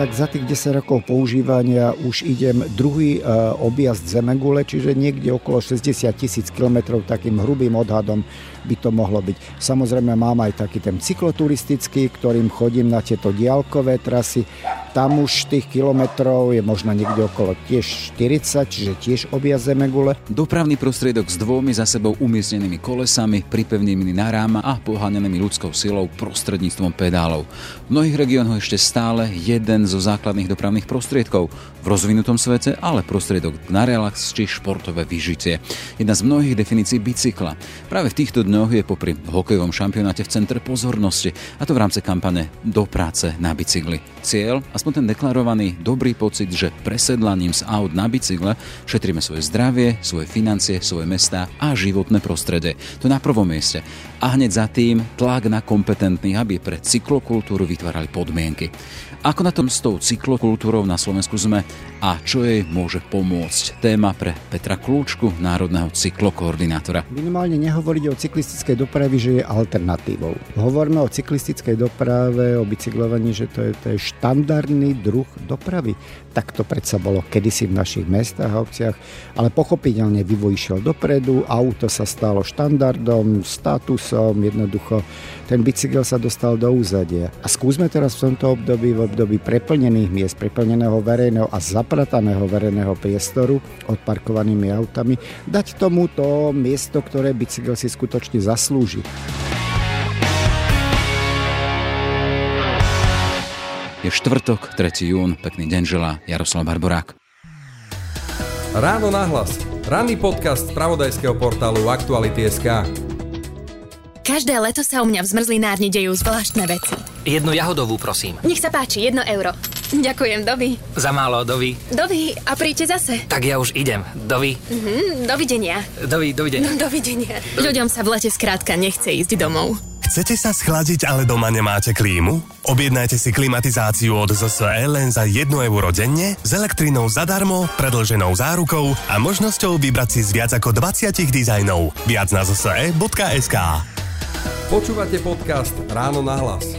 tak za tých 10 rokov používania už idem druhý uh, objazd Zemegule, čiže niekde okolo 60 tisíc kilometrov takým hrubým odhadom by to mohlo byť. Samozrejme mám aj taký ten cykloturistický, ktorým chodím na tieto diálkové trasy. Tam už tých kilometrov je možno niekde okolo tiež 40, čiže tiež objazd Zemegule. Dopravný prostriedok s dvomi za sebou umiestnenými kolesami, pripevnenými na ráma a poháňanými ľudskou silou prostredníctvom pedálov. V mnohých regiónoch ešte stále jeden zo základných dopravných prostriedkov. V rozvinutom svete ale prostriedok na relax či športové vyžitie. Jedna z mnohých definícií bicykla. Práve v týchto dňoch je popri hokejovom šampionáte v centre pozornosti, a to v rámci kampane Do práce na bicykli. Cieľ, aspoň ten deklarovaný dobrý pocit, že presedlaním z aut na bicykle šetríme svoje zdravie, svoje financie, svoje mesta a životné prostredie. To na prvom mieste. A hneď za tým tlak na kompetentných, aby pre cyklokultúru vytvárali podmienky. Ako na tom s tou cyklokultúrou na Slovensku sme a čo jej môže pomôcť? Téma pre Petra Kľúčku, národného cyklokoordinátora. Minimálne nehovoriť o cyklistickej doprave, že je alternatívou. Hovoríme o cyklistickej doprave, o bicyklovaní, že to je, to je štandardný druh dopravy. Tak to predsa bolo kedysi v našich mestách a obciach, ale pochopiteľne vývoj išiel dopredu, auto sa stalo štandardom, statusom, jednoducho ten bicykel sa dostal do úzadia. A skúsme teraz v tomto období, v období preplnených miest, preplneného verejného a zaprataného verejného priestoru odparkovanými autami, dať tomu to miesto, ktoré bicykel si skutočne zaslúži. Je štvrtok, 3. jún, pekný deň želá Jaroslav Barborák. Ráno nahlas. Ranný podcast z pravodajského portálu Aktuality.sk. Každé leto sa u mňa v zmrzlinárni dejú zvláštne veci. Jednu jahodovú, prosím. Nech sa páči, jedno euro. Ďakujem, dovi. Za málo, dovi. Dovi, a príďte zase. Tak ja už idem. Dovi. Mhm, dovidenia. Dovi, dovidenia. No, dovidenia. Ľuďom sa v lete skrátka nechce ísť domov. Chcete sa schladiť, ale doma nemáte klímu? Objednajte si klimatizáciu od ZSE len za 1 euro denne, s elektrinou zadarmo, predlženou zárukou a možnosťou vybrať si z viac ako 20 dizajnov. Viac na zse.sk Počúvate podcast Ráno na hlas.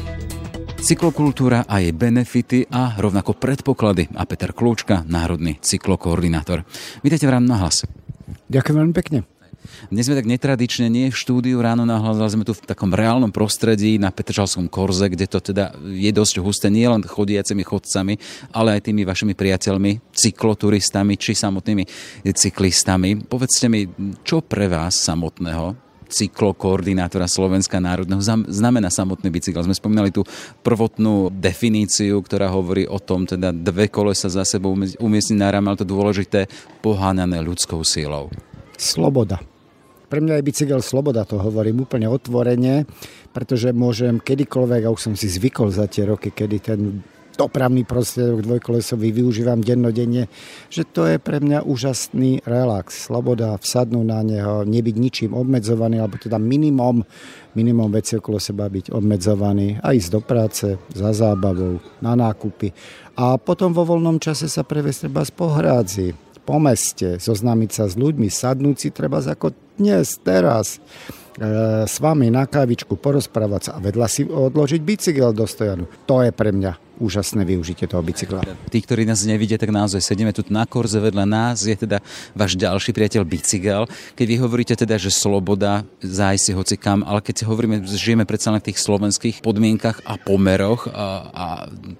Cyklokultúra a jej benefity a rovnako predpoklady a Peter Kľúčka, národný cyklokoordinátor. Vítejte v Ráno na hlas. Ďakujem veľmi pekne. Dnes sme tak netradične, nie v štúdiu ráno nahlas, ale sme tu v takom reálnom prostredí na Petržalskom korze, kde to teda je dosť husté, nie len chodiacimi chodcami, ale aj tými vašimi priateľmi, cykloturistami či samotnými cyklistami. Povedzte mi, čo pre vás samotného cyklokoordinátora Slovenska národného znamená samotný bicykel. Sme spomínali tú prvotnú definíciu, ktorá hovorí o tom, teda dve kolesa za sebou umiestniť na rám, ale to dôležité poháňané ľudskou sílou. Sloboda. Pre mňa je bicykel sloboda, to hovorím úplne otvorene, pretože môžem kedykoľvek, a už som si zvykol za tie roky, kedy ten dopravný prostriedok dvojkolesový využívam dennodenne, že to je pre mňa úžasný relax, sloboda, vsadnúť na neho, nebyť ničím obmedzovaný, alebo teda minimum, minimum veci okolo seba byť obmedzovaný a ísť do práce, za zábavou, na nákupy. A potom vo voľnom čase sa previesť treba z pohrádzi, po meste, zoznámiť sa s ľuďmi, sadnúť si treba ako dnes, teraz e, s vami na kávičku porozprávať sa a vedľa si odložiť bicykel do stojanu. To je pre mňa úžasné využitie toho bicykla. Tí, ktorí nás nevidia, tak naozaj sedíme tu na korze vedľa nás, je teda váš ďalší priateľ bicykel. Keď vy hovoríte teda, že sloboda zájsť si hoci kam, ale keď si hovoríme, žijeme predsa len v tých slovenských podmienkach a pomeroch a, a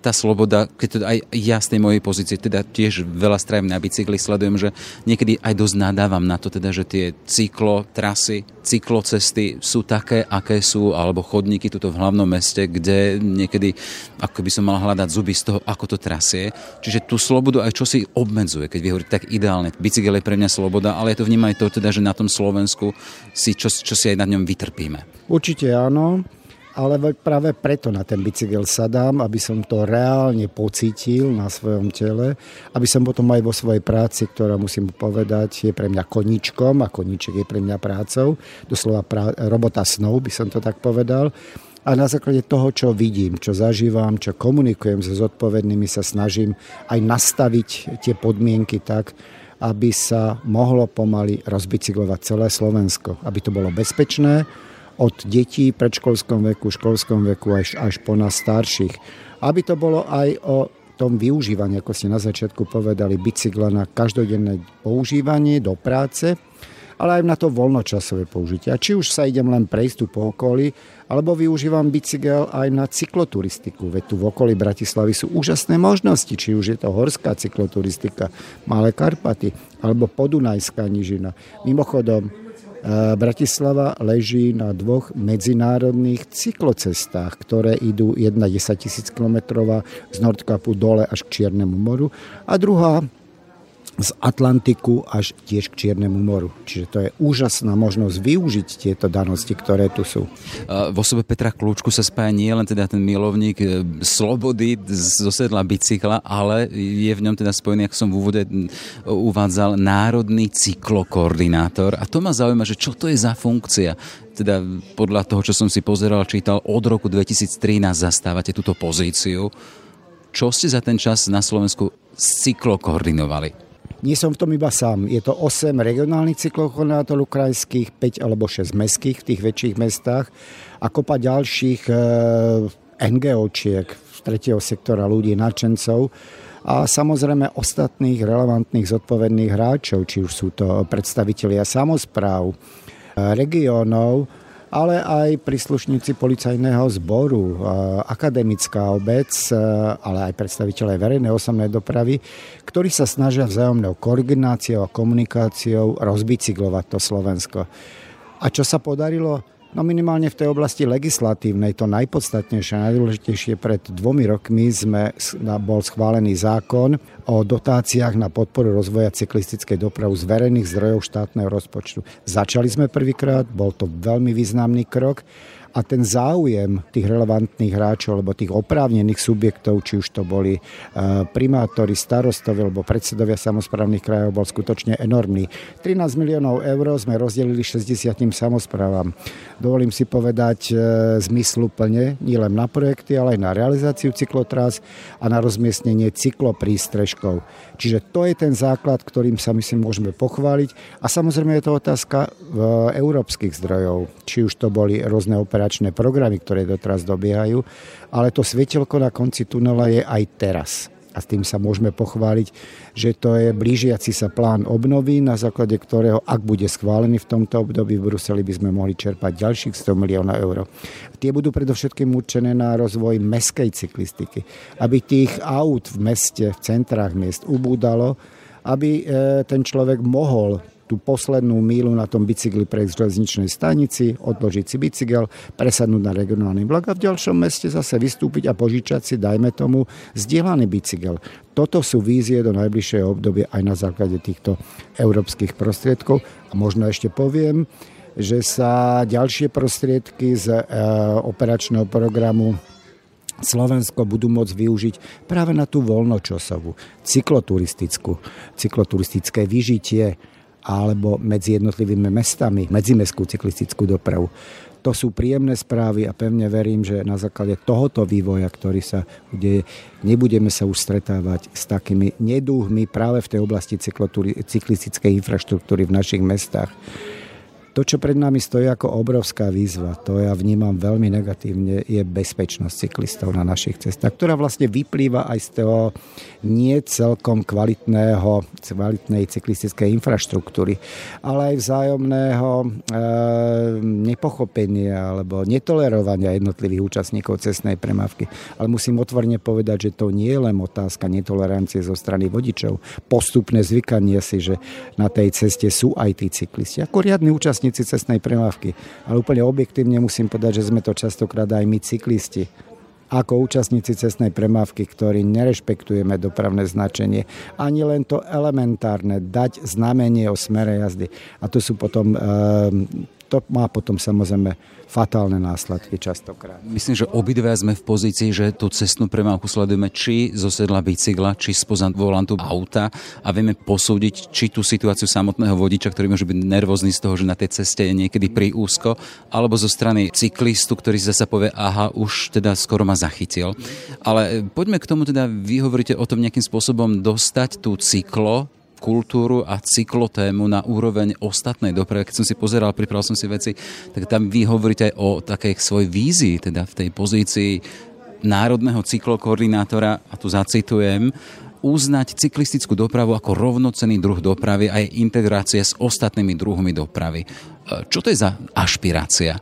tá sloboda, keď to aj ja z tej mojej pozície teda tiež veľa strávim na bicykli, sledujem, že niekedy aj dosť nadávam na to teda, že tie cyklo, trasy, cyklocesty sú také, aké sú, alebo chodníky tuto v hlavnom meste, kde niekedy, ako by som mal hľadať zuby z toho, ako to trasie. Čiže tú slobodu aj čo si obmedzuje, keď vy hovoríte tak ideálne. Bicykel je pre mňa sloboda, ale ja to vnímam to, teda, že na tom Slovensku si, čo, čo si aj na ňom vytrpíme. Určite áno ale práve preto na ten bicykel sadám, aby som to reálne pocítil na svojom tele, aby som potom aj vo svojej práci, ktorá musím povedať, je pre mňa koníčkom a koníček je pre mňa prácou, doslova prá- robota snov by som to tak povedal, a na základe toho, čo vidím, čo zažívam, čo komunikujem so zodpovednými, sa snažím aj nastaviť tie podmienky tak, aby sa mohlo pomaly rozbicyklovať celé Slovensko. Aby to bolo bezpečné od detí v predškolskom veku, školskom veku až, až po nás starších. Aby to bolo aj o tom využívaní, ako ste na začiatku povedali, bicykla na každodenné používanie do práce, ale aj na to voľnočasové použitie. A či už sa idem len prejsť tu po okolí, alebo využívam bicykel aj na cykloturistiku. Veď tu v okolí Bratislavy sú úžasné možnosti, či už je to horská cykloturistika, Malé Karpaty, alebo Podunajská nižina. Mimochodom, e, Bratislava leží na dvoch medzinárodných cyklocestách, ktoré idú jedna 10 tisíc kilometrová z Nordkapu dole až k Čiernemu moru a druhá z Atlantiku až tiež k Čiernemu moru. Čiže to je úžasná možnosť využiť tieto danosti, ktoré tu sú. Vo sobe Petra Kľúčku sa spája nie len teda ten milovník e, slobody zo sedla bicykla, ale je v ňom teda spojený, ako som v úvode uvádzal, národný cyklokoordinátor. A to ma zaujíma, že čo to je za funkcia? Teda podľa toho, čo som si pozeral, čítal, od roku 2013 zastávate túto pozíciu. Čo ste za ten čas na Slovensku cyklokoordinovali? Nie som v tom iba sám. Je to 8 regionálnych cyklokoordinátorov krajských, 5 alebo 6 mestských v tých väčších mestách a kopa ďalších e, NGOčiek z tretieho sektora ľudí, nadšencov a samozrejme ostatných relevantných zodpovedných hráčov, či už sú to predstavitelia samozpráv, e, regiónov, ale aj príslušníci policajného zboru, akademická obec, ale aj predstaviteľe verejnej osobnej dopravy, ktorí sa snažia vzájomnou koordináciou a komunikáciou rozbicyklovať to Slovensko. A čo sa podarilo? No minimálne v tej oblasti legislatívnej, to najpodstatnejšie a najdôležitejšie pred dvomi rokmi sme, bol schválený zákon o dotáciách na podporu rozvoja cyklistickej dopravy z verejných zdrojov štátneho rozpočtu. Začali sme prvýkrát, bol to veľmi významný krok a ten záujem tých relevantných hráčov alebo tých oprávnených subjektov, či už to boli e, primátori, starostovi alebo predsedovia samozprávnych krajov, bol skutočne enormný. 13 miliónov eur sme rozdelili 60 samozprávam. Dovolím si povedať e, zmysluplne, nielen na projekty, ale aj na realizáciu cyklotrás a na rozmiestnenie cykloprístrežkov. Čiže to je ten základ, ktorým sa myslím môžeme pochváliť. A samozrejme je to otázka e, európskych zdrojov, či už to boli rôzne operácie operačné programy, ktoré doteraz dobiehajú, ale to svietelko na konci tunela je aj teraz. A s tým sa môžeme pochváliť, že to je blížiaci sa plán obnovy, na základe ktorého, ak bude schválený v tomto období v Bruseli, by sme mohli čerpať ďalších 100 miliónov eur. Tie budú predovšetkým určené na rozvoj meskej cyklistiky, aby tých aut v meste, v centrách miest ubúdalo, aby e, ten človek mohol tú poslednú mílu na tom bicykli v železničnej stanici, odložiť si bicykel, presadnúť na regionálny vlak a v ďalšom meste zase vystúpiť a požičať si, dajme tomu, zdieľaný bicykel. Toto sú vízie do najbližšieho obdobia aj na základe týchto európskych prostriedkov. A možno ešte poviem, že sa ďalšie prostriedky z e, operačného programu Slovensko budú môcť využiť práve na tú voľnočasovú, cykloturistickú, cykloturistické vyžitie, alebo medzi jednotlivými mestami, medzimestskú cyklistickú dopravu. To sú príjemné správy a pevne verím, že na základe tohoto vývoja, ktorý sa udeje, nebudeme sa už stretávať s takými nedúhmi práve v tej oblasti cyklistickej infraštruktúry v našich mestách. To, čo pred nami stojí ako obrovská výzva, to ja vnímam veľmi negatívne, je bezpečnosť cyklistov na našich cestách, ktorá vlastne vyplýva aj z toho nie celkom kvalitného, kvalitnej cyklistickej infraštruktúry, ale aj vzájomného e, nepochopenia alebo netolerovania jednotlivých účastníkov cestnej premávky. Ale musím otvorene povedať, že to nie je len otázka netolerancie zo strany vodičov, postupné zvykanie si, že na tej ceste sú aj tí cyklisti. Ako riadni účastníci účastníci cestnej premávky. Ale úplne objektívne musím povedať, že sme to častokrát aj my cyklisti ako účastníci cestnej premávky, ktorí nerešpektujeme dopravné značenie, ani len to elementárne, dať znamenie o smere jazdy. A to sú potom, ehm, to má potom samozrejme fatálne následky častokrát. Myslím, že obidve sme v pozícii, že tú cestnú premávku sledujeme či zo sedla bicykla, či spoza volantu auta a vieme posúdiť, či tú situáciu samotného vodiča, ktorý môže byť nervózny z toho, že na tej ceste je niekedy pri úzko, alebo zo strany cyklistu, ktorý zase povie, aha, už teda skoro ma zachytil. Ale poďme k tomu teda, vy hovoríte o tom nejakým spôsobom dostať tú cyklo kultúru a cyklotému na úroveň ostatnej dopravy. Keď som si pozeral, pripravil som si veci, tak tam vy hovoríte aj o takej svojej vízii, teda v tej pozícii národného cyklokoordinátora, a tu zacitujem, uznať cyklistickú dopravu ako rovnocený druh dopravy a jej integrácia s ostatnými druhmi dopravy. E, čo to je za ašpirácia?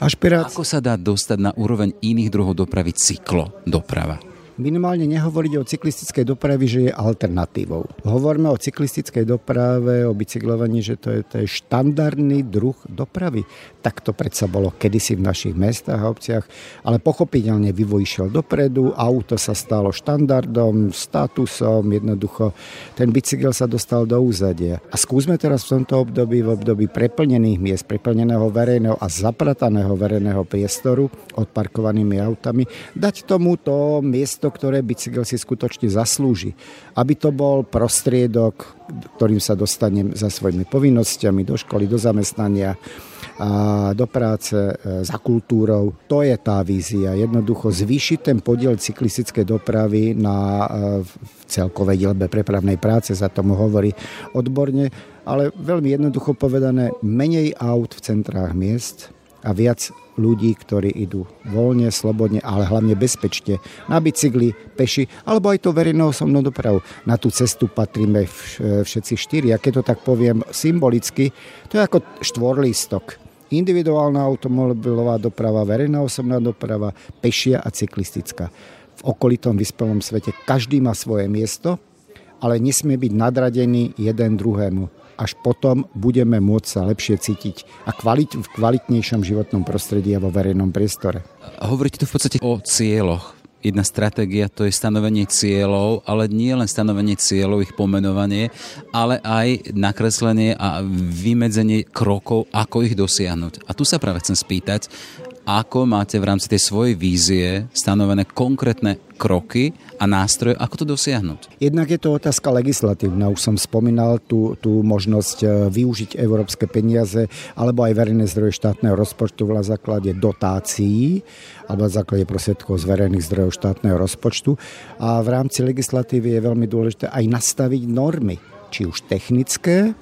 Ašpirácia. Ako sa dá dostať na úroveň iných druhov dopravy cyklodoprava? Minimálne nehovoriť o cyklistickej doprave, že je alternatívou. Hovoríme o cyklistickej doprave, o bicyklovaní, že to je, to je štandardný druh dopravy. Tak to predsa bolo kedysi v našich mestách a obciach, ale pochopiteľne vývoj išiel dopredu, auto sa stalo štandardom, statusom, jednoducho ten bicykel sa dostal do úzadia. A skúsme teraz v tomto období, v období preplnených miest, preplneného verejného a zaprataného verejného priestoru odparkovanými autami, dať tomuto miesto miesto, ktoré bicykel si skutočne zaslúži. Aby to bol prostriedok, ktorým sa dostanem za svojimi povinnosťami do školy, do zamestnania, a do práce, e, za kultúrou. To je tá vízia. Jednoducho zvýšiť ten podiel cyklistickej dopravy na e, v celkovej dielbe prepravnej práce, za tomu hovorí odborne, ale veľmi jednoducho povedané, menej aut v centrách miest a viac ľudí, ktorí idú voľne, slobodne, ale hlavne bezpečne na bicykli, peši, alebo aj to verejnou osobnou dopravu. Na tú cestu patríme všetci štyri. A keď to tak poviem symbolicky, to je ako štvorlístok. Individuálna automobilová doprava, verejná osobná doprava, pešia a cyklistická. V okolitom vyspelom svete každý má svoje miesto, ale nesmie byť nadradený jeden druhému až potom budeme môcť sa lepšie cítiť a kvalit, v kvalitnejšom životnom prostredí a vo verejnom priestore. Hovoríte tu v podstate o cieľoch. Jedna stratégia to je stanovenie cieľov, ale nie len stanovenie cieľov, ich pomenovanie, ale aj nakreslenie a vymedzenie krokov, ako ich dosiahnuť. A tu sa práve chcem spýtať, ako máte v rámci tej svojej vízie stanovené konkrétne kroky a nástroje, ako to dosiahnuť? Jednak je to otázka legislatívna. Už som spomínal tú, tú možnosť e, využiť európske peniaze alebo aj verejné zdroje štátneho rozpočtu na základe dotácií alebo na základe prostriedkov z verejných zdrojov štátneho rozpočtu. A v rámci legislatívy je veľmi dôležité aj nastaviť normy, či už technické,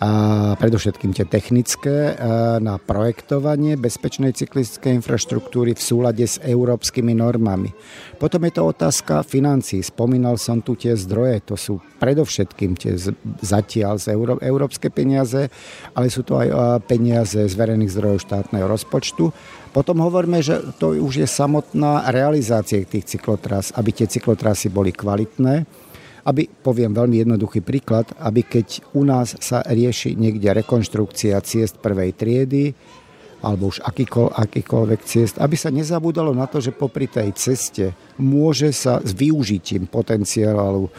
a predovšetkým tie technické na projektovanie bezpečnej cyklistickej infraštruktúry v súlade s európskymi normami. Potom je to otázka financí. Spomínal som tu tie zdroje, to sú predovšetkým tie zatiaľ z euró- európske peniaze, ale sú to aj peniaze z verejných zdrojov štátneho rozpočtu. Potom hovoríme, že to už je samotná realizácia tých cyklotras, aby tie cyklotrasy boli kvalitné, aby, poviem veľmi jednoduchý príklad, aby keď u nás sa rieši niekde rekonštrukcia ciest prvej triedy, alebo už akýkoľ, akýkoľvek ciest, aby sa nezabúdalo na to, že popri tej ceste môže sa s využitím potenciálu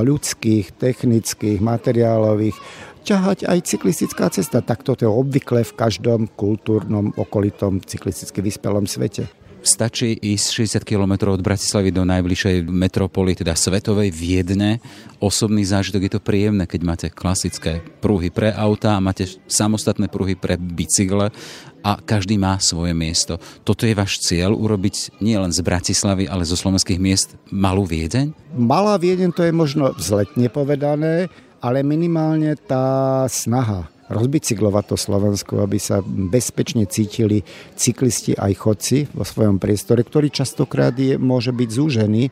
ľudských, technických, materiálových ťahať aj cyklistická cesta. Tak toto je obvykle v každom kultúrnom okolitom cyklisticky vyspelom svete. Stačí ísť 60 km od Bratislavy do najbližšej metropoly, teda svetovej Viedne. Osobný zážitok je to príjemné, keď máte klasické pruhy pre auta a máte samostatné pruhy pre bicykle a každý má svoje miesto. Toto je váš cieľ urobiť nie len z Bratislavy, ale zo slovenských miest malú Viedeň? Malá Viedeň to je možno vzletne povedané, ale minimálne tá snaha rozbicyklovať to Slovensko, aby sa bezpečne cítili cyklisti aj chodci vo svojom priestore, ktorý častokrát je, môže byť zúžený.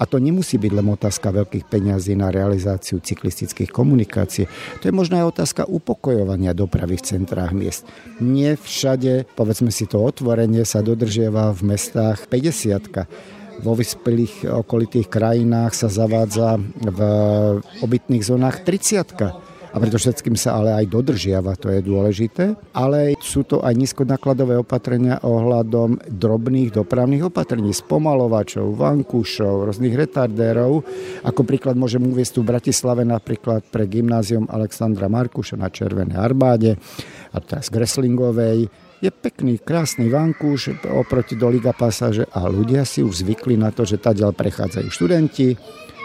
A to nemusí byť len otázka veľkých peňazí na realizáciu cyklistických komunikácií. To je možno aj otázka upokojovania dopravy v centrách miest. Nie všade, povedzme si to otvorenie, sa dodržiava v mestách 50 vo vyspelých okolitých krajinách sa zavádza v obytných zónach 30 a preto všetkým sa ale aj dodržiava, to je dôležité. Ale sú to aj nízkonákladové opatrenia ohľadom drobných dopravných opatrení, spomalovačov, vankúšov, rôznych retardérov. Ako príklad môžem uvieť tu v Bratislave napríklad pre gymnázium Alexandra Markuša na Červenej armáde a teraz Greslingovej je pekný, krásny vankúš oproti do Liga pasáže a ľudia si už zvykli na to, že tadiaľ prechádzajú študenti,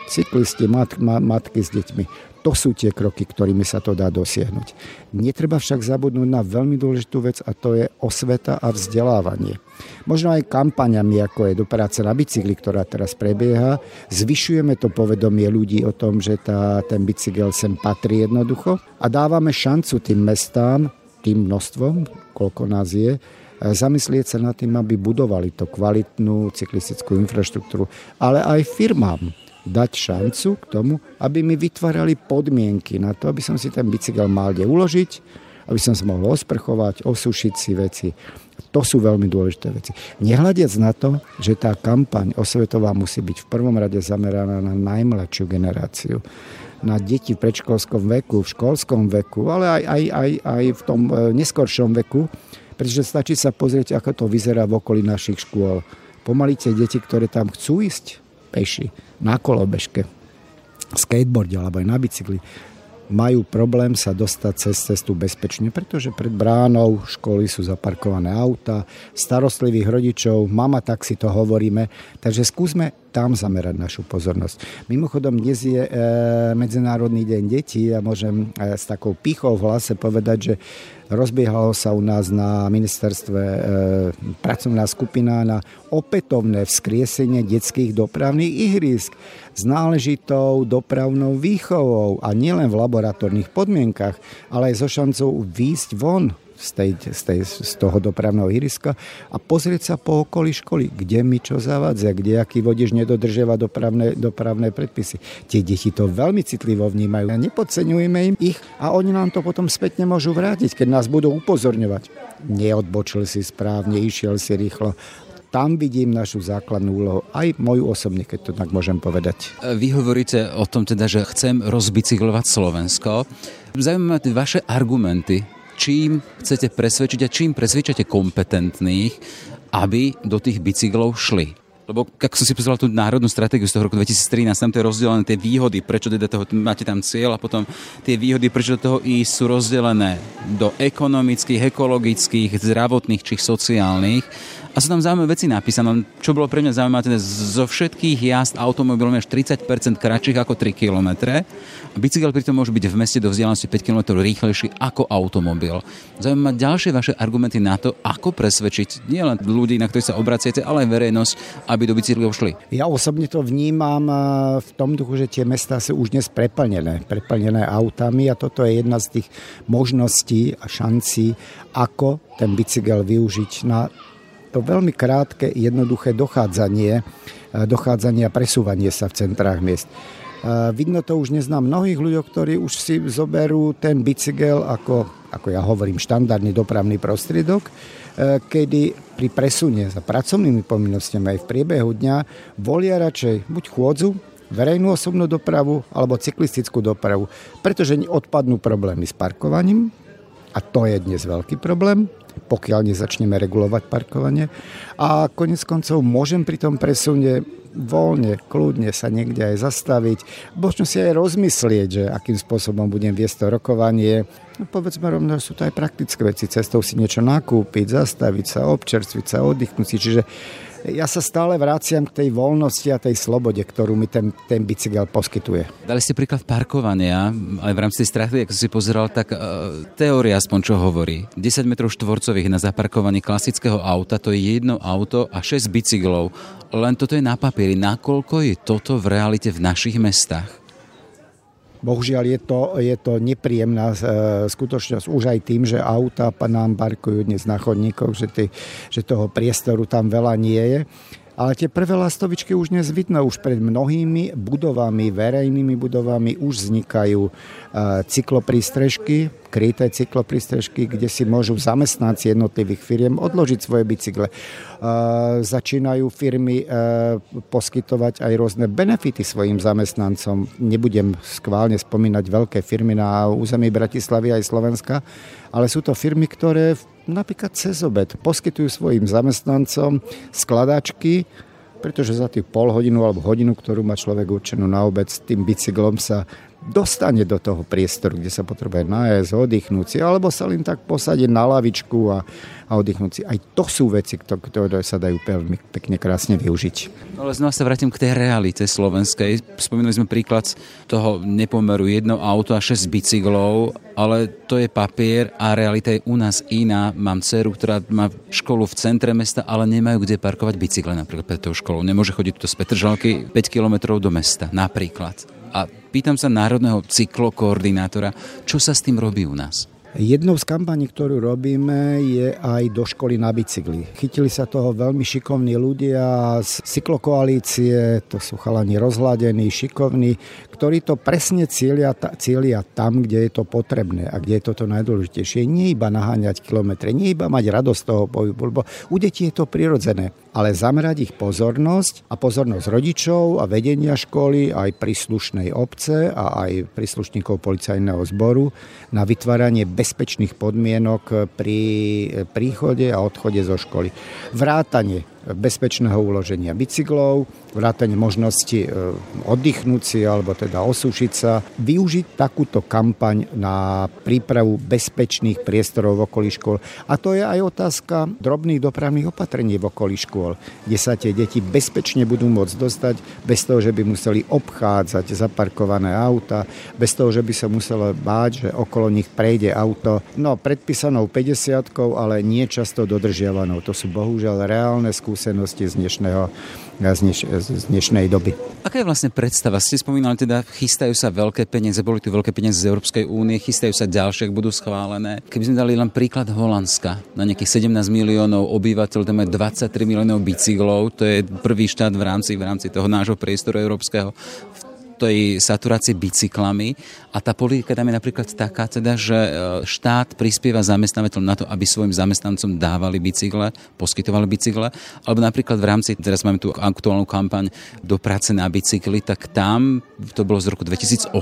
cyklisti, mat, mat, matky s deťmi. To sú tie kroky, ktorými sa to dá dosiahnuť. Netreba však zabudnúť na veľmi dôležitú vec a to je osveta a vzdelávanie. Možno aj kampaňami, ako je do na bicykli, ktorá teraz prebieha, zvyšujeme to povedomie ľudí o tom, že tá, ten bicykel sem patrí jednoducho a dávame šancu tým mestám, tým množstvom, koľko nás je, zamyslieť sa nad tým, aby budovali to kvalitnú cyklistickú infraštruktúru, ale aj firmám dať šancu k tomu, aby mi vytvárali podmienky na to, aby som si ten bicykel mal kde uložiť, aby som sa mohol osprchovať, osušiť si veci. To sú veľmi dôležité veci. Nehľadiac na to, že tá kampaň osvetová musí byť v prvom rade zameraná na najmladšiu generáciu na deti v predškolskom veku, v školskom veku, ale aj, aj, aj, aj v tom e, neskoršom veku, pretože stačí sa pozrieť, ako to vyzerá v okolí našich škôl. Pomaly tie deti, ktoré tam chcú ísť peši, na kolobežke, skateboarde alebo aj na bicykli, majú problém sa dostať cez cestu bezpečne, pretože pred bránou školy sú zaparkované auta, starostlivých rodičov, mama, tak si to hovoríme. Takže skúsme tam zamerať našu pozornosť. Mimochodom, dnes je e, Medzinárodný deň detí a môžem e, s takou pichou v hlase povedať, že rozbiehalo sa u nás na ministerstve e, pracovná skupina na opätovné vzkriesenie detských dopravných ihrisk s náležitou dopravnou výchovou a nielen v laboratórnych podmienkach, ale aj so šancou výjsť von z, tej, z, tej, z toho dopravného ihriska a pozrieť sa po okolí školy, kde mi čo zavádza, kde aký vodič nedodržiava dopravné, dopravné predpisy. Tie deti to veľmi citlivo vnímajú a nepodceňujeme im ich a oni nám to potom spätne môžu vrátiť, keď nás budú upozorňovať. Neodbočil si správne, išiel si rýchlo tam vidím našu základnú úlohu, aj moju osobne, keď to tak môžem povedať. Vy hovoríte o tom teda, že chcem rozbicyklovať Slovensko. Zaujímavé vaše argumenty čím chcete presvedčiť a čím presvedčate kompetentných, aby do tých bicyklov šli. Lebo ak som si pozrel tú národnú stratégiu z toho roku 2013, tam to je rozdelené tie výhody, prečo teda toho, máte tam cieľ a potom tie výhody, prečo do toho ísť, sú rozdelené do ekonomických, ekologických, zdravotných či sociálnych. A sú tam zaujímavé veci napísané. Čo bolo pre mňa zaujímavé, teda zo všetkých jazd automobilom až 30% kratších ako 3 km. A bicykel pritom môže byť v meste do vzdialenosti 5 km rýchlejší ako automobil. Zaujímavé ďalšie vaše argumenty na to, ako presvedčiť nielen ľudí, na ktorých sa obraciate, ale aj verejnosť, aby do bicyklov šli. Ja osobne to vnímam eh, v tom duchu, že tie mestá sú už dnes preplnené. Preplnené autami a toto je jedna z tých možností a šancí, ako ten bicykel využiť na to veľmi krátke, jednoduché dochádzanie, e, dochádzanie a presúvanie sa v centrách miest. E, vidno to už neznám mnohých ľudí, ktorí už si zoberú ten bicykel ako, ako ja hovorím, štandardný dopravný prostriedok, e, kedy pri presune za pracovnými povinnostiami aj v priebehu dňa volia radšej buď chôdzu, verejnú osobnú dopravu alebo cyklistickú dopravu, pretože odpadnú problémy s parkovaním, a to je dnes veľký problém, pokiaľ nezačneme regulovať parkovanie. A konec koncov môžem pri tom presune voľne, kľudne sa niekde aj zastaviť, možno si aj rozmyslieť, že akým spôsobom budem viesť to rokovanie. No povedzme rovno, sú to aj praktické veci, cestou si niečo nakúpiť, zastaviť sa, občerstviť sa, oddychnúť si. Čiže ja sa stále vraciam k tej voľnosti a tej slobode, ktorú mi ten, ten bicykel poskytuje. Dali ste príklad parkovania, aj v rámci tej stratégie, ako si pozeral, tak uh, teória aspoň čo hovorí. 10 metrov štvorcových na zaparkovanie klasického auta, to je jedno auto a 6 bicyklov. Len toto je na papieri. Nakoľko je toto v realite v našich mestách? Bohužiaľ je to, je to nepríjemná e, skutočnosť už aj tým, že auta nám parkujú dnes na chodníkoch, že, ty, že toho priestoru tam veľa nie je. Ale tie prvé lastovičky už dnes vidno, už pred mnohými budovami, verejnými budovami už vznikajú e, cykloprístrežky, kryté cykloprístrežky, kde si môžu zamestnanci jednotlivých firiem odložiť svoje bicykle. E, začínajú firmy e, poskytovať aj rôzne benefity svojim zamestnancom. Nebudem skválne spomínať veľké firmy na území Bratislavy aj Slovenska, ale sú to firmy, ktoré napríklad cez obed poskytujú svojim zamestnancom skladačky, pretože za tých pol hodinu alebo hodinu, ktorú má človek určenú na obed, s tým bicyklom sa dostane do toho priestoru, kde sa potrebuje nájsť, oddychnúť si, alebo sa len tak posadiť na lavičku a, a oddychnúť si. Aj to sú veci, ktoré sa dajú veľmi pekne krásne využiť. No ale znova sa vrátim k tej realite slovenskej. Spomínali sme príklad toho nepomeru jedno auto a šesť bicyklov, ale to je papier a realita je u nás iná. Mám dceru, ktorá má školu v centre mesta, ale nemajú kde parkovať bicykle napríklad pred tou školou. Nemôže chodiť to z Petržalky 5 kilometrov do mesta napríklad. A pýtam sa národného cyklokoordinátora, čo sa s tým robí u nás? Jednou z kampaní, ktorú robíme, je aj do školy na bicykli. Chytili sa toho veľmi šikovní ľudia z cyklokoalície, to sú chalani rozhľadení, šikovní, ktorí to presne cieľia, cieľia tam, kde je to potrebné a kde je toto najdôležitejšie. Nie iba naháňať kilometre, nie iba mať radosť toho pohybu, lebo u detí je to prirodzené, ale zamerať ich pozornosť a pozornosť rodičov a vedenia školy, aj príslušnej obce a aj príslušníkov policajného zboru na vytváranie bez bezpečných podmienok pri príchode a odchode zo školy. Vrátanie bezpečného uloženia bicyklov, vrátanie možnosti e, oddychnúť si alebo teda osúšiť sa, využiť takúto kampaň na prípravu bezpečných priestorov v okolí škôl. A to je aj otázka drobných dopravných opatrení v okolí škôl, kde sa tie deti bezpečne budú môcť dostať bez toho, že by museli obchádzať zaparkované auta, bez toho, že by sa muselo báť, že okolo nich prejde auto. No, predpísanou 50 ale nie často dodržiavanou. To sú bohužiaľ reálne skúsenosti skúsenosti z dnešného z, dneš, z dnešnej doby. Aká je vlastne predstava? Ste spomínali teda, chystajú sa veľké peniaze, boli tu veľké peniaze z Európskej únie, chystajú sa ďalšie, ak budú schválené. Keby sme dali len príklad Holandska, na nejakých 17 miliónov obyvateľov, tam je 23 miliónov bicyklov, to je prvý štát v rámci, v rámci toho nášho priestoru európskeho tej saturácie bicyklami a tá politika tam je napríklad taká, teda, že e, štát prispieva zamestnávateľom na to, aby svojim zamestnancom dávali bicykle, poskytovali bicykle, alebo napríklad v rámci, teraz máme tu aktuálnu kampaň do práce na bicykli, tak tam, to bolo z roku 2018,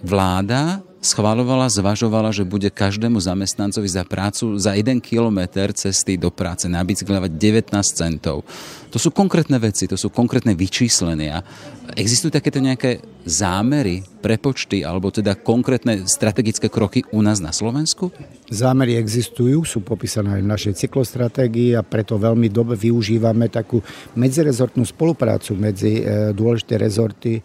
vláda schválovala, zvažovala, že bude každému zamestnancovi za prácu za 1 kilometr cesty do práce na bicykle 19 centov. To sú konkrétne veci, to sú konkrétne vyčíslenia. Existujú takéto nejaké zámery, prepočty alebo teda konkrétne strategické kroky u nás na Slovensku? Zámery existujú, sú popísané aj v našej cyklostratégii a preto veľmi dobre využívame takú medzirezortnú spoluprácu medzi e, dôležité rezorty.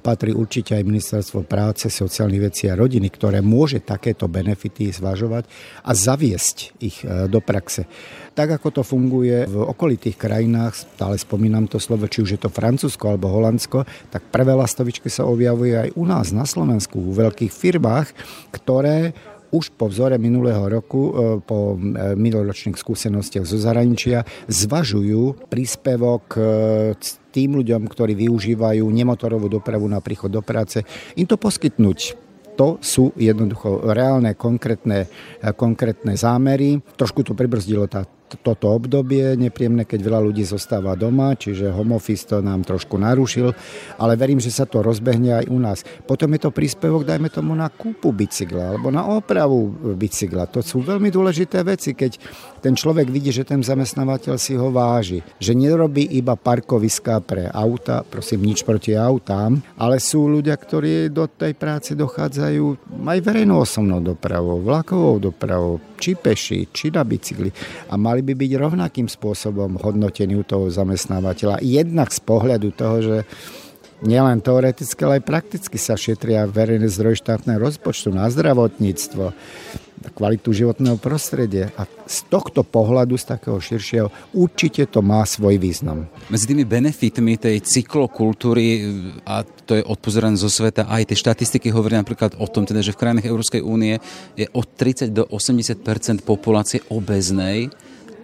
Patrí určite aj Ministerstvo práce, sociálnych vecí a rodiny, ktoré môže takéto benefity zvažovať a zaviesť ich e, do praxe. Tak ako to funguje v okolitých krajinách, stále spomínam to slovo, či už je to Francúzsko alebo Holandsko, tak prvé lastovičky sa objavuje aj u nás na Slovensku, v veľkých firmách, ktoré už po vzore minulého roku, e, po e, minuloročných skúsenostiach zo zahraničia, zvažujú príspevok tým ľuďom, ktorí využívajú nemotorovú dopravu na príchod do práce, im to poskytnúť to sú jednoducho reálne, konkrétne, konkrétne zámery. Trošku to pribrzdilo tá toto obdobie nepríjemné, keď veľa ľudí zostáva doma, čiže home office to nám trošku narušil, ale verím, že sa to rozbehne aj u nás. Potom je to príspevok, dajme tomu, na kúpu bicykla alebo na opravu bicykla. To sú veľmi dôležité veci, keď ten človek vidí, že ten zamestnávateľ si ho váži, že nerobí iba parkoviská pre auta, prosím, nič proti autám, ale sú ľudia, ktorí do tej práce dochádzajú aj verejnou osobnou dopravou, vlakovou dopravou, či peši, či na bicykli a mali by byť rovnakým spôsobom hodnotení u toho zamestnávateľa. Jednak z pohľadu toho, že nielen teoreticky, ale aj prakticky sa šetria verejné zdroje štátneho rozpočtu na zdravotníctvo, kvalitu životného prostredia. A z tohto pohľadu, z takého širšieho, určite to má svoj význam. Medzi tými benefitmi tej cyklokultúry, a to je odpozorané zo sveta, aj tie štatistiky hovoria napríklad o tom, teda, že v krajinách Európskej únie je od 30 do 80% populácie obeznej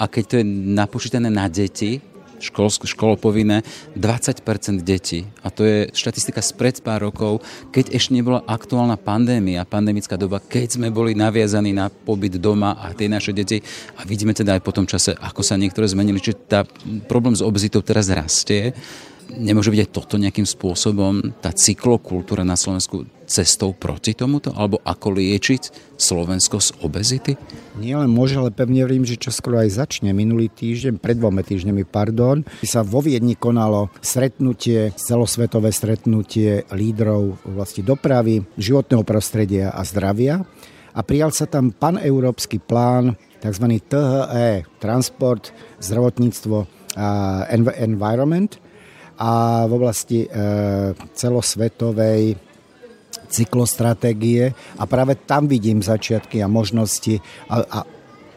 a keď to je napočítané na deti, školsk, školopovinné 20% detí. A to je štatistika spred pár rokov, keď ešte nebola aktuálna pandémia, pandemická doba, keď sme boli naviazaní na pobyt doma a tie naše deti. A vidíme teda aj po tom čase, ako sa niektoré zmenili. Čiže tá problém s obezitou teraz rastie. Nemôže byť aj toto nejakým spôsobom, tá cyklokultúra na Slovensku cestou proti tomuto? Alebo ako liečiť Slovensko z obezity? Nie len môže, ale pevne verím, že čo skoro aj začne. Minulý týždeň, pred dvoma týždňami, pardon, sa vo Viedni konalo stretnutie, celosvetové stretnutie lídrov v oblasti dopravy, životného prostredia a zdravia. A prijal sa tam paneurópsky plán, tzv. THE, transport, zdravotníctvo a environment, a v oblasti e, celosvetovej cyklostratégie a práve tam vidím začiatky a možnosti a, a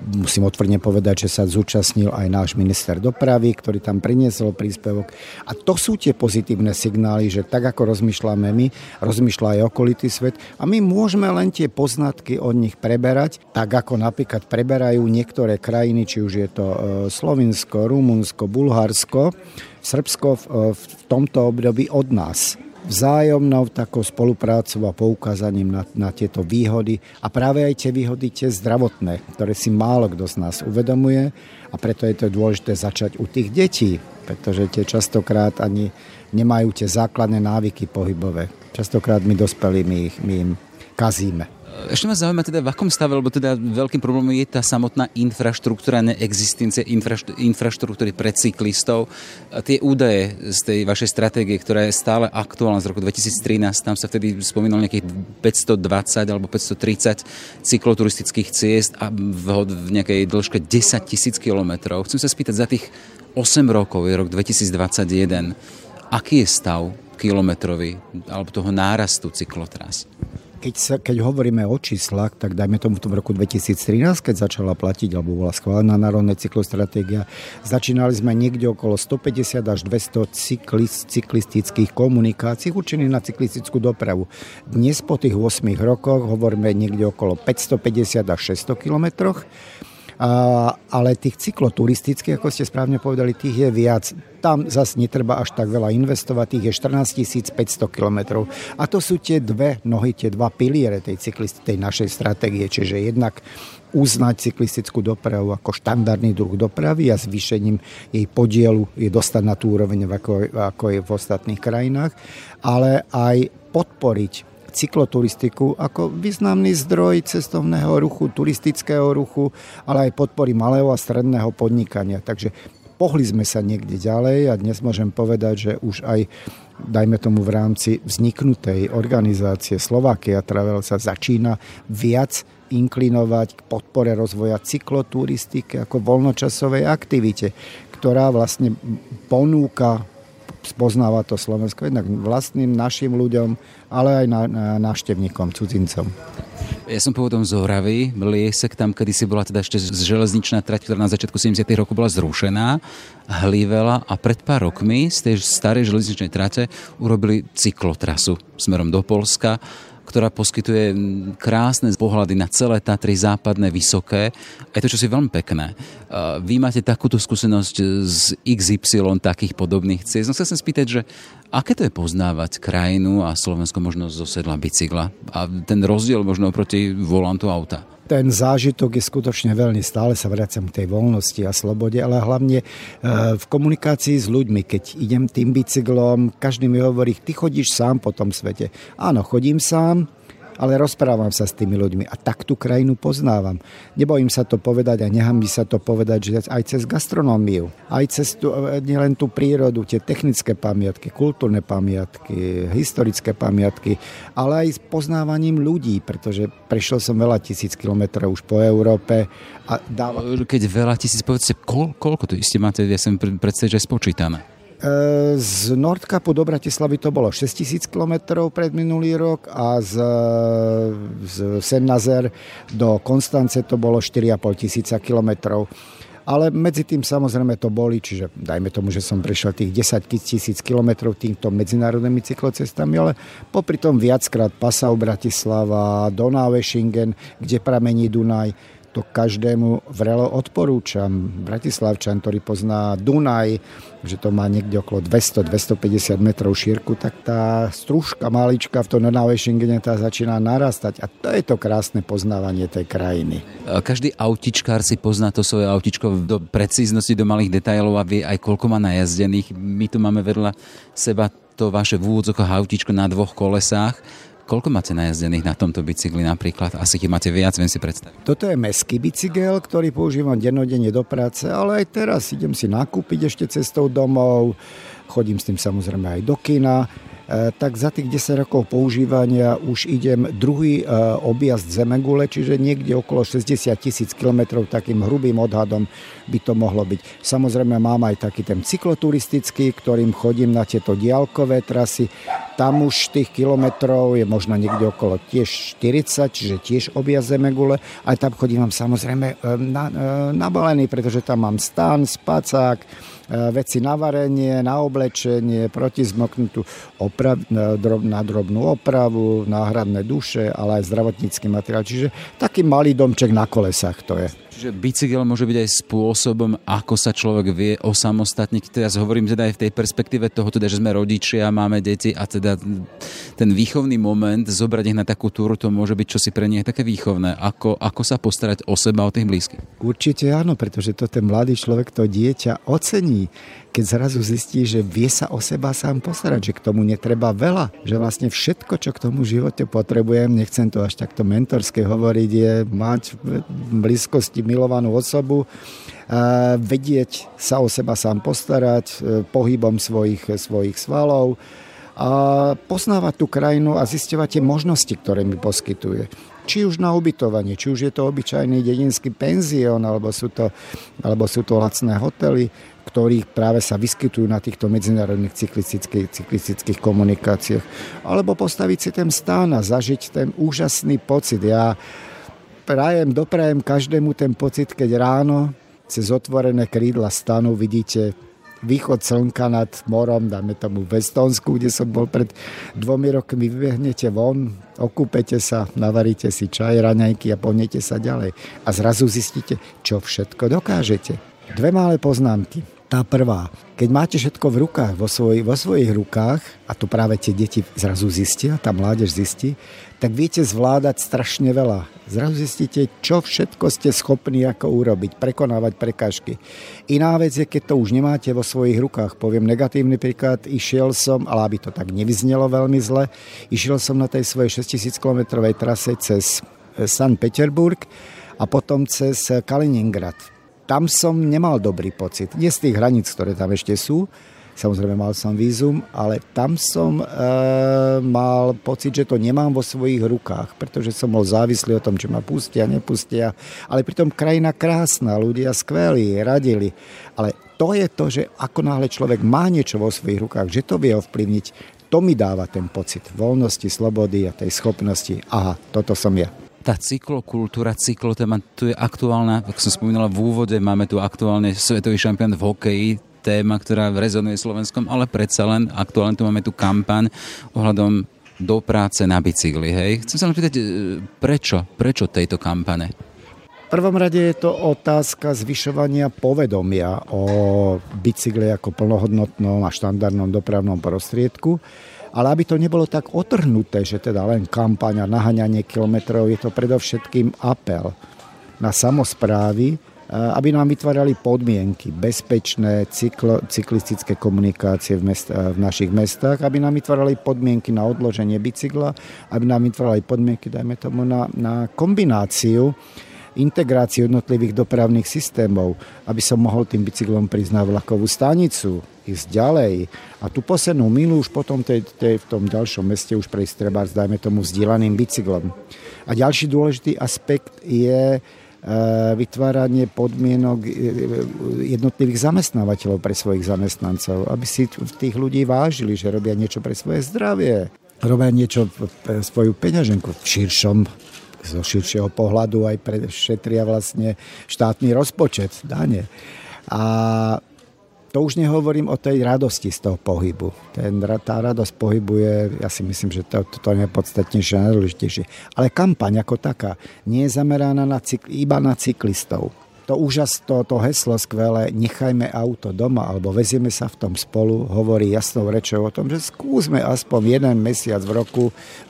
Musím otvorene povedať, že sa zúčastnil aj náš minister dopravy, ktorý tam priniesol príspevok. A to sú tie pozitívne signály, že tak ako rozmýšľame my, rozmýšľa aj okolitý svet a my môžeme len tie poznatky od nich preberať, tak ako napríklad preberajú niektoré krajiny, či už je to e, Slovinsko, Rumunsko, Bulharsko, Srbsko v, v tomto období od nás vzájomnou takou spoluprácou a poukázaním na, na tieto výhody a práve aj tie výhody tie zdravotné, ktoré si málo kto z nás uvedomuje a preto je to dôležité začať u tých detí, pretože tie častokrát ani nemajú tie základné návyky pohybové. Častokrát my dospelí my, my im kazíme. Ešte ma zaujíma teda, v akom stave, lebo teda veľkým problémom je tá samotná infraštruktúra, neexistencia infraštruktúry pre cyklistov. A tie údaje z tej vašej stratégie, ktorá je stále aktuálna z roku 2013, tam sa vtedy spomínalo nejakých 520 alebo 530 cykloturistických ciest a v, v nejakej dĺžke 10 tisíc kilometrov. Chcem sa spýtať, za tých 8 rokov, je rok 2021, aký je stav kilometrový alebo toho nárastu cyklotras? Keď, sa, keď hovoríme o číslach, tak dajme tomu v tom roku 2013, keď začala platiť, alebo bola schválená národná cyklostratégia, začínali sme niekde okolo 150 až 200 cyklist, cyklistických komunikácií určených na cyklistickú dopravu. Dnes po tých 8 rokoch hovoríme niekde okolo 550 až 600 kilometroch. Ale tých cykloturistických, ako ste správne povedali, tých je viac. Tam zase netreba až tak veľa investovať, tých je 14 500 km. A to sú tie dve nohy, tie dva piliere tej, cyklist, tej našej stratégie, čiže jednak uznať cyklistickú dopravu ako štandardný druh dopravy a zvýšením jej podielu je dostať na tú úroveň, ako, ako je v ostatných krajinách, ale aj podporiť cykloturistiku ako významný zdroj cestovného ruchu, turistického ruchu, ale aj podpory malého a stredného podnikania. Takže pohli sme sa niekde ďalej a dnes môžem povedať, že už aj dajme tomu v rámci vzniknutej organizácie Slovakia Travel sa začína viac inklinovať k podpore rozvoja cykloturistiky ako voľnočasovej aktivite, ktorá vlastne ponúka spoznáva to Slovensko jednak vlastným našim ľuďom, ale aj na, na návštevníkom, cudzincom. Ja som pôvodom z Oravy, Liesek, tam kedy si bola teda ešte železničná trať, ktorá na začiatku 70. rokov bola zrušená, hlívela a pred pár rokmi z tej starej železničnej trate urobili cyklotrasu smerom do Polska ktorá poskytuje krásne pohľady na celé Tatry, západné, vysoké. Je to čosi veľmi pekné. Vy máte takúto skúsenosť z XY takých podobných ciest. No chcem spýtať, že aké to je poznávať krajinu a Slovensko možno zo sedla bicykla a ten rozdiel možno oproti volantu auta? Ten zážitok je skutočne veľmi, stále sa vraciam k tej voľnosti a slobode, ale hlavne e, v komunikácii s ľuďmi, keď idem tým bicyklom, každý mi hovorí, ty chodíš sám po tom svete. Áno, chodím sám, ale rozprávam sa s tými ľuďmi a tak tú krajinu poznávam. Nebojím sa to povedať a nechám by sa to povedať, že aj cez gastronómiu, aj cez tú, nielen tú prírodu, tie technické pamiatky, kultúrne pamiatky, historické pamiatky, ale aj s poznávaním ľudí, pretože prešiel som veľa tisíc kilometrov už po Európe a dáva... Keď veľa tisíc, povedzte, koľ, koľko to isté máte, ja som predstaviť, že je spočítané. Z Nordkapu do Bratislavy to bolo 6000 km pred minulý rok a z, z Sennazer do Konstance to bolo 4,5 tisíca km. Ale medzi tým samozrejme to boli, čiže dajme tomu, že som prešiel tých 10 tisíc kilometrov týmto medzinárodnými cyklocestami, ale popri tom viackrát Passau Bratislava, Donau Schingen, kde pramení Dunaj, to každému vrelo odporúčam. Bratislavčan, ktorý pozná Dunaj, že to má niekde okolo 200-250 metrov šírku, tak tá strúžka malička v tom Nonavešingene tá začína narastať a to je to krásne poznávanie tej krajiny. Každý autičkár si pozná to svoje autičko do precíznosti, do malých detailov a vie aj koľko má najazdených. My tu máme vedľa seba to vaše v autičko na dvoch kolesách Koľko máte najazdených na tomto bicykli napríklad? Asi ich máte viac, viem si predstaviť. Toto je meský bicykel, ktorý používam dennodenne do práce, ale aj teraz idem si nakúpiť ešte cestou domov, chodím s tým samozrejme aj do kina E, tak za tých 10 rokov používania už idem druhý e, objazd Zemegule, čiže niekde okolo 60 tisíc kilometrov takým hrubým odhadom by to mohlo byť. Samozrejme mám aj taký ten cykloturistický, ktorým chodím na tieto diálkové trasy. Tam už tých kilometrov je možno niekde okolo tiež 40, čiže tiež objazd Zemegule, ale tam chodím samozrejme e, na, e, nabalený, pretože tam mám stan, spacák, e, veci na varenie, na oblečenie, protizmoknutú oprav, na drobnú opravu, náhradné duše, ale aj zdravotnícky materiál. Čiže taký malý domček na kolesách to je. Čiže bicykel môže byť aj spôsobom, ako sa človek vie osamostatniť. Teraz hovorím teda aj v tej perspektíve toho, teda, že sme rodičia, máme deti a teda ten výchovný moment, zobrať ich na takú túru, to môže byť čosi pre nich také výchovné. Ako, ako sa postarať o seba, o tých blízkych? Určite áno, pretože to ten mladý človek, to dieťa ocení keď zrazu zistí, že vie sa o seba sám postarať, že k tomu netreba veľa, že vlastne všetko, čo k tomu živote potrebujem, nechcem to až takto mentorské hovoriť, je mať v blízkosti milovanú osobu, vedieť sa o seba sám postarať e, pohybom svojich, svojich svalov, a poznávať tú krajinu a zistovať tie možnosti, ktoré mi poskytuje. Či už na ubytovanie, či už je to obyčajný dedinský penzión, alebo sú to, alebo sú to lacné hotely, ktorí práve sa vyskytujú na týchto medzinárodných cyklistických, cyklistických komunikáciách. Alebo postaviť si ten stán a zažiť ten úžasný pocit. Ja prajem, doprajem každému ten pocit, keď ráno cez otvorené krídla stanu vidíte východ slnka nad morom, dáme tomu v Estonsku, kde som bol pred dvomi rokmi, vybehnete von, okúpete sa, navaríte si čaj, raňajky a pohnete sa ďalej. A zrazu zistíte, čo všetko dokážete. Dve malé poznámky. Tá prvá, keď máte všetko v rukách, vo, svoj, vo svojich rukách, a to práve tie deti zrazu zistia, tá mládež zistí, tak viete zvládať strašne veľa. Zrazu zistíte, čo všetko ste schopní ako urobiť, prekonávať prekážky. Iná vec je, keď to už nemáte vo svojich rukách. Poviem negatívny príklad, išiel som, ale aby to tak nevyznelo veľmi zle, išiel som na tej svojej 6000 km trase cez San Peterburg a potom cez Kaliningrad tam som nemal dobrý pocit. Nie z tých hraníc, ktoré tam ešte sú, samozrejme mal som vízum, ale tam som e, mal pocit, že to nemám vo svojich rukách, pretože som bol závislý o tom, či ma pustia, nepustia. Ale pritom krajina krásna, ľudia skvelí, radili. Ale to je to, že ako náhle človek má niečo vo svojich rukách, že to vie ovplyvniť, to mi dáva ten pocit voľnosti, slobody a tej schopnosti. Aha, toto som ja tá cyklokultúra, cyklotéma, tu je aktuálna, ako som spomínala v úvode, máme tu aktuálne svetový šampión v hokeji, téma, ktorá rezonuje Slovenskom, ale predsa len aktuálne tu máme tu kampaň ohľadom do práce na bicykli. Hej? Chcem sa len pýtať, e, prečo? Prečo tejto kampane? V prvom rade je to otázka zvyšovania povedomia o bicykle ako plnohodnotnom a štandardnom dopravnom prostriedku ale aby to nebolo tak otrhnuté, že teda len kampaň a naháňanie kilometrov, je to predovšetkým apel na samozprávy, aby nám vytvárali podmienky, bezpečné cyklo, cyklistické komunikácie v, mest, v našich mestách, aby nám vytvárali podmienky na odloženie bicykla, aby nám vytvárali podmienky, dajme tomu, na, na kombináciu integráciu jednotlivých dopravných systémov, aby som mohol tým bicyklom prísť na vlakovú stanicu, ísť ďalej. A tú poslednú milu už potom tej, tej, v tom ďalšom meste už prejsť treba, dajme tomu, vzdielaným bicyklom. A ďalší dôležitý aspekt je e, vytváranie podmienok e, jednotlivých zamestnávateľov pre svojich zamestnancov, aby si tých ľudí vážili, že robia niečo pre svoje zdravie, robia niečo svoju peňaženku v širšom zo širšieho pohľadu aj pre, šetria vlastne štátny rozpočet, dane. A to už nehovorím o tej radosti z toho pohybu. Ten, tá radosť pohybu je, ja si myslím, že to, to, to je podstatnejšie a najdôležitejšie. Ale kampaň ako taká nie je zameraná na cykl, iba na cyklistov. To úžas, to, to heslo skvelé, nechajme auto doma alebo vezieme sa v tom spolu, hovorí jasnou rečou o tom, že skúsme aspoň jeden mesiac v roku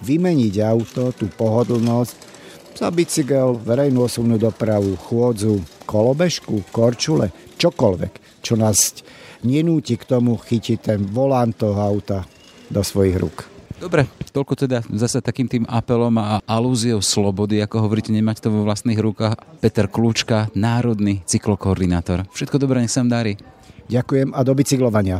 vymeniť auto, tú pohodlnosť, za bicykel, verejnú osobnú dopravu, chôdzu, kolobežku, korčule, čokoľvek čo nás nenúti k tomu chytiť ten volant toho auta do svojich rúk. Dobre, toľko teda zase takým tým apelom a alúziou slobody, ako hovoríte, nemať to vo vlastných rukách. Peter Kľúčka, národný cyklokoordinátor. Všetko dobré, nech sa vám darí. Ďakujem a do bicyklovania.